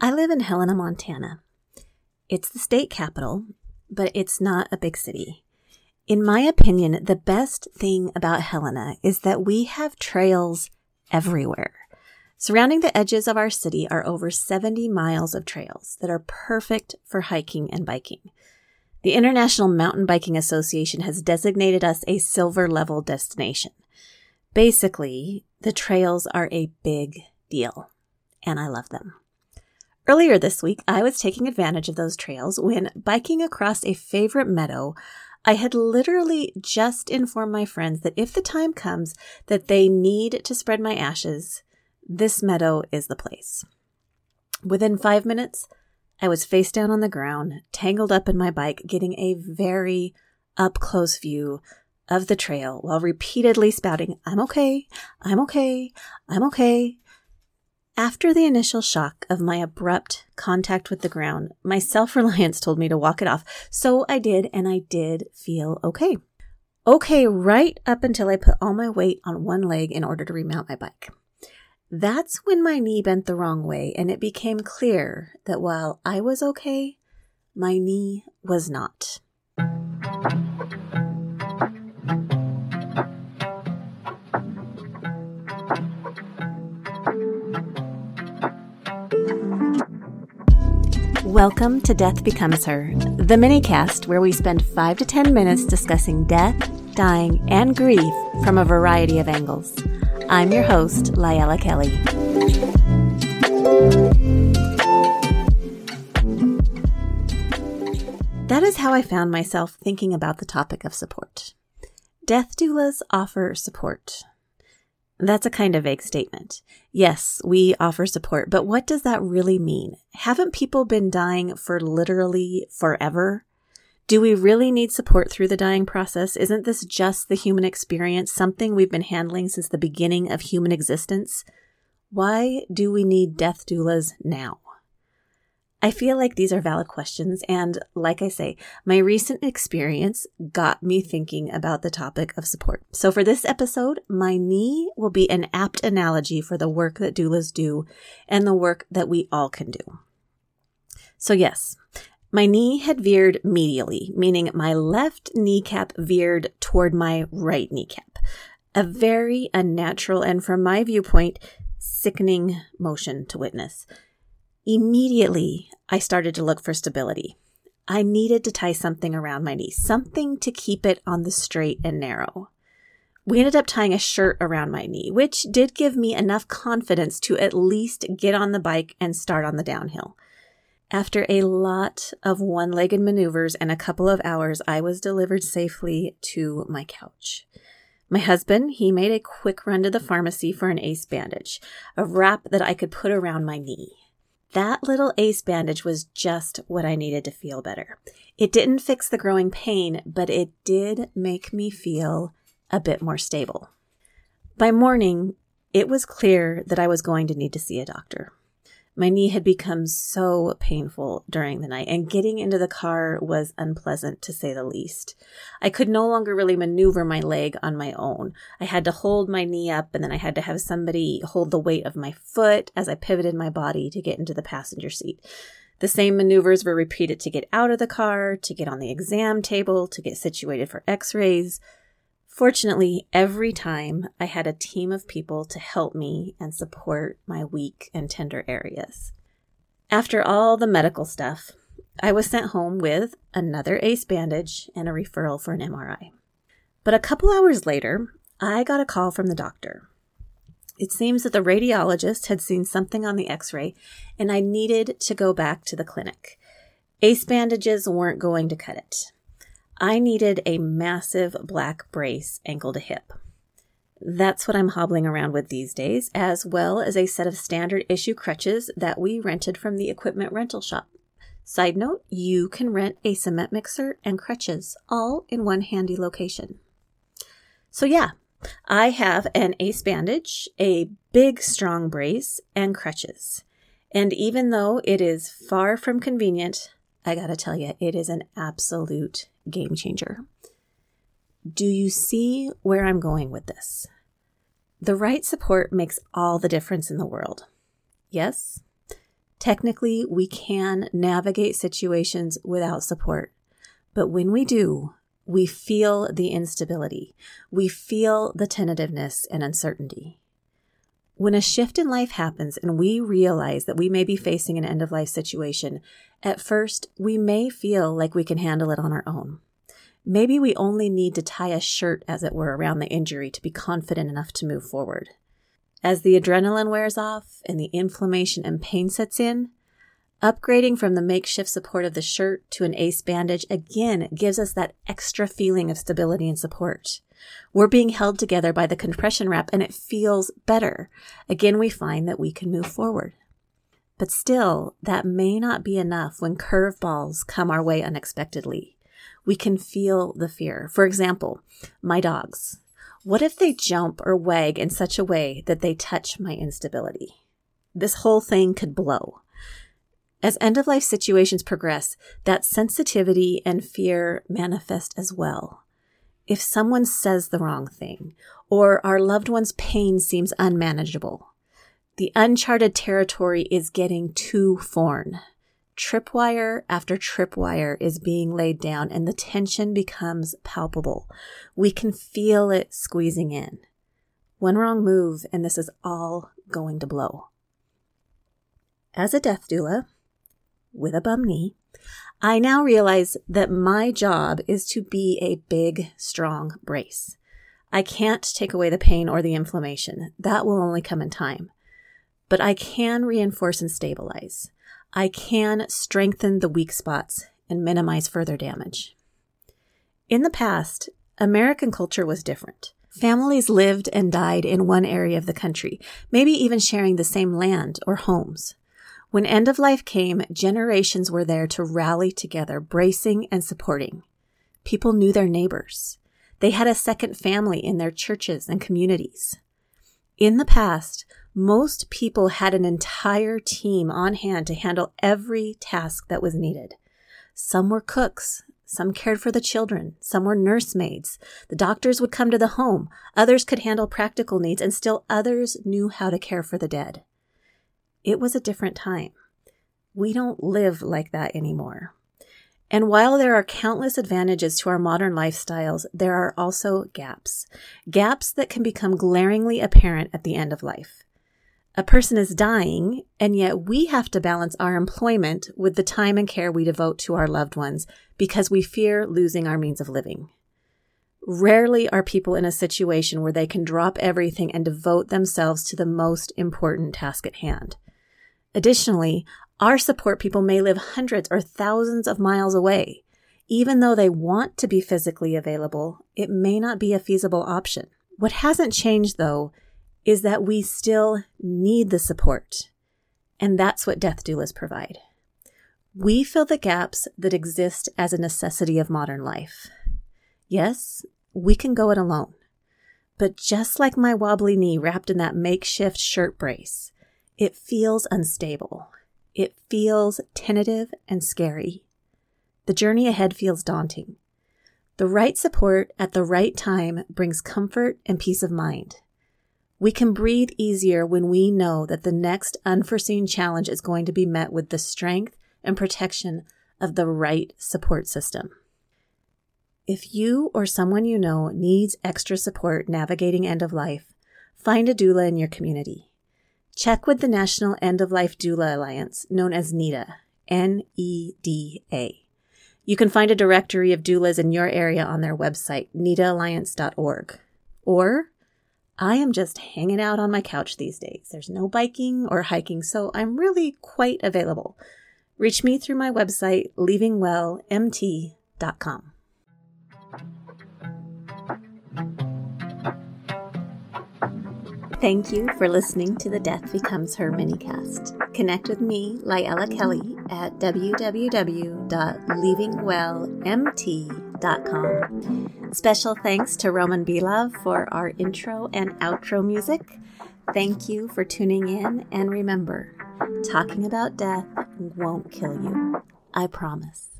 I live in Helena, Montana. It's the state capital, but it's not a big city. In my opinion, the best thing about Helena is that we have trails everywhere. Surrounding the edges of our city are over 70 miles of trails that are perfect for hiking and biking. The International Mountain Biking Association has designated us a silver level destination. Basically, the trails are a big deal, and I love them. Earlier this week, I was taking advantage of those trails when biking across a favorite meadow. I had literally just informed my friends that if the time comes that they need to spread my ashes, this meadow is the place. Within five minutes, I was face down on the ground, tangled up in my bike, getting a very up close view of the trail while repeatedly spouting, I'm okay, I'm okay, I'm okay, after the initial shock of my abrupt contact with the ground, my self reliance told me to walk it off. So I did, and I did feel okay. Okay, right up until I put all my weight on one leg in order to remount my bike. That's when my knee bent the wrong way, and it became clear that while I was okay, my knee was not. Welcome to Death Becomes Her, the minicast where we spend 5 to 10 minutes discussing death, dying, and grief from a variety of angles. I'm your host, Layla Kelly. That is how I found myself thinking about the topic of support. Death doulas offer support. That's a kind of vague statement. Yes, we offer support, but what does that really mean? Haven't people been dying for literally forever? Do we really need support through the dying process? Isn't this just the human experience, something we've been handling since the beginning of human existence? Why do we need death doulas now? I feel like these are valid questions. And like I say, my recent experience got me thinking about the topic of support. So for this episode, my knee will be an apt analogy for the work that doulas do and the work that we all can do. So yes, my knee had veered medially, meaning my left kneecap veered toward my right kneecap. A very unnatural and from my viewpoint, sickening motion to witness. Immediately, I started to look for stability. I needed to tie something around my knee, something to keep it on the straight and narrow. We ended up tying a shirt around my knee, which did give me enough confidence to at least get on the bike and start on the downhill. After a lot of one legged maneuvers and a couple of hours, I was delivered safely to my couch. My husband, he made a quick run to the pharmacy for an ace bandage, a wrap that I could put around my knee. That little ace bandage was just what I needed to feel better. It didn't fix the growing pain, but it did make me feel a bit more stable. By morning, it was clear that I was going to need to see a doctor. My knee had become so painful during the night, and getting into the car was unpleasant to say the least. I could no longer really maneuver my leg on my own. I had to hold my knee up, and then I had to have somebody hold the weight of my foot as I pivoted my body to get into the passenger seat. The same maneuvers were repeated to get out of the car, to get on the exam table, to get situated for x rays. Fortunately, every time I had a team of people to help me and support my weak and tender areas. After all the medical stuff, I was sent home with another ACE bandage and a referral for an MRI. But a couple hours later, I got a call from the doctor. It seems that the radiologist had seen something on the x ray and I needed to go back to the clinic. ACE bandages weren't going to cut it. I needed a massive black brace ankle to hip. That's what I'm hobbling around with these days, as well as a set of standard issue crutches that we rented from the equipment rental shop. Side note, you can rent a cement mixer and crutches all in one handy location. So yeah, I have an ace bandage, a big strong brace, and crutches. And even though it is far from convenient, I gotta tell you, it is an absolute game changer. Do you see where I'm going with this? The right support makes all the difference in the world. Yes, Technically, we can navigate situations without support. But when we do, we feel the instability. We feel the tentativeness and uncertainty. When a shift in life happens and we realize that we may be facing an end of life situation, at first we may feel like we can handle it on our own. Maybe we only need to tie a shirt, as it were, around the injury to be confident enough to move forward. As the adrenaline wears off and the inflammation and pain sets in, Upgrading from the makeshift support of the shirt to an ace bandage again gives us that extra feeling of stability and support. We're being held together by the compression wrap and it feels better. Again, we find that we can move forward. But still, that may not be enough when curveballs come our way unexpectedly. We can feel the fear. For example, my dogs. What if they jump or wag in such a way that they touch my instability? This whole thing could blow. As end of life situations progress, that sensitivity and fear manifest as well. If someone says the wrong thing, or our loved one's pain seems unmanageable, the uncharted territory is getting too foreign. Tripwire after tripwire is being laid down and the tension becomes palpable. We can feel it squeezing in. One wrong move and this is all going to blow. As a death doula, with a bum knee, I now realize that my job is to be a big, strong brace. I can't take away the pain or the inflammation. That will only come in time. But I can reinforce and stabilize. I can strengthen the weak spots and minimize further damage. In the past, American culture was different. Families lived and died in one area of the country, maybe even sharing the same land or homes. When end of life came, generations were there to rally together, bracing and supporting. People knew their neighbors. They had a second family in their churches and communities. In the past, most people had an entire team on hand to handle every task that was needed. Some were cooks, some cared for the children, some were nursemaids. The doctors would come to the home, others could handle practical needs, and still others knew how to care for the dead. It was a different time. We don't live like that anymore. And while there are countless advantages to our modern lifestyles, there are also gaps. Gaps that can become glaringly apparent at the end of life. A person is dying, and yet we have to balance our employment with the time and care we devote to our loved ones because we fear losing our means of living. Rarely are people in a situation where they can drop everything and devote themselves to the most important task at hand. Additionally, our support people may live hundreds or thousands of miles away. Even though they want to be physically available, it may not be a feasible option. What hasn't changed though is that we still need the support. And that's what death doulas provide. We fill the gaps that exist as a necessity of modern life. Yes, we can go it alone. But just like my wobbly knee wrapped in that makeshift shirt brace, it feels unstable. It feels tentative and scary. The journey ahead feels daunting. The right support at the right time brings comfort and peace of mind. We can breathe easier when we know that the next unforeseen challenge is going to be met with the strength and protection of the right support system. If you or someone you know needs extra support navigating end of life, find a doula in your community. Check with the National End of Life Doula Alliance, known as NEDA, N E D A. You can find a directory of doulas in your area on their website, nedaalliance.org. Or, I am just hanging out on my couch these days. There's no biking or hiking, so I'm really quite available. Reach me through my website, leavingwellmt.com. Thank you for listening to the Death Becomes Her minicast. Connect with me, Lyella Kelly, at www.leavingwellmt.com. Special thanks to Roman Belov for our intro and outro music. Thank you for tuning in, and remember, talking about death won't kill you. I promise.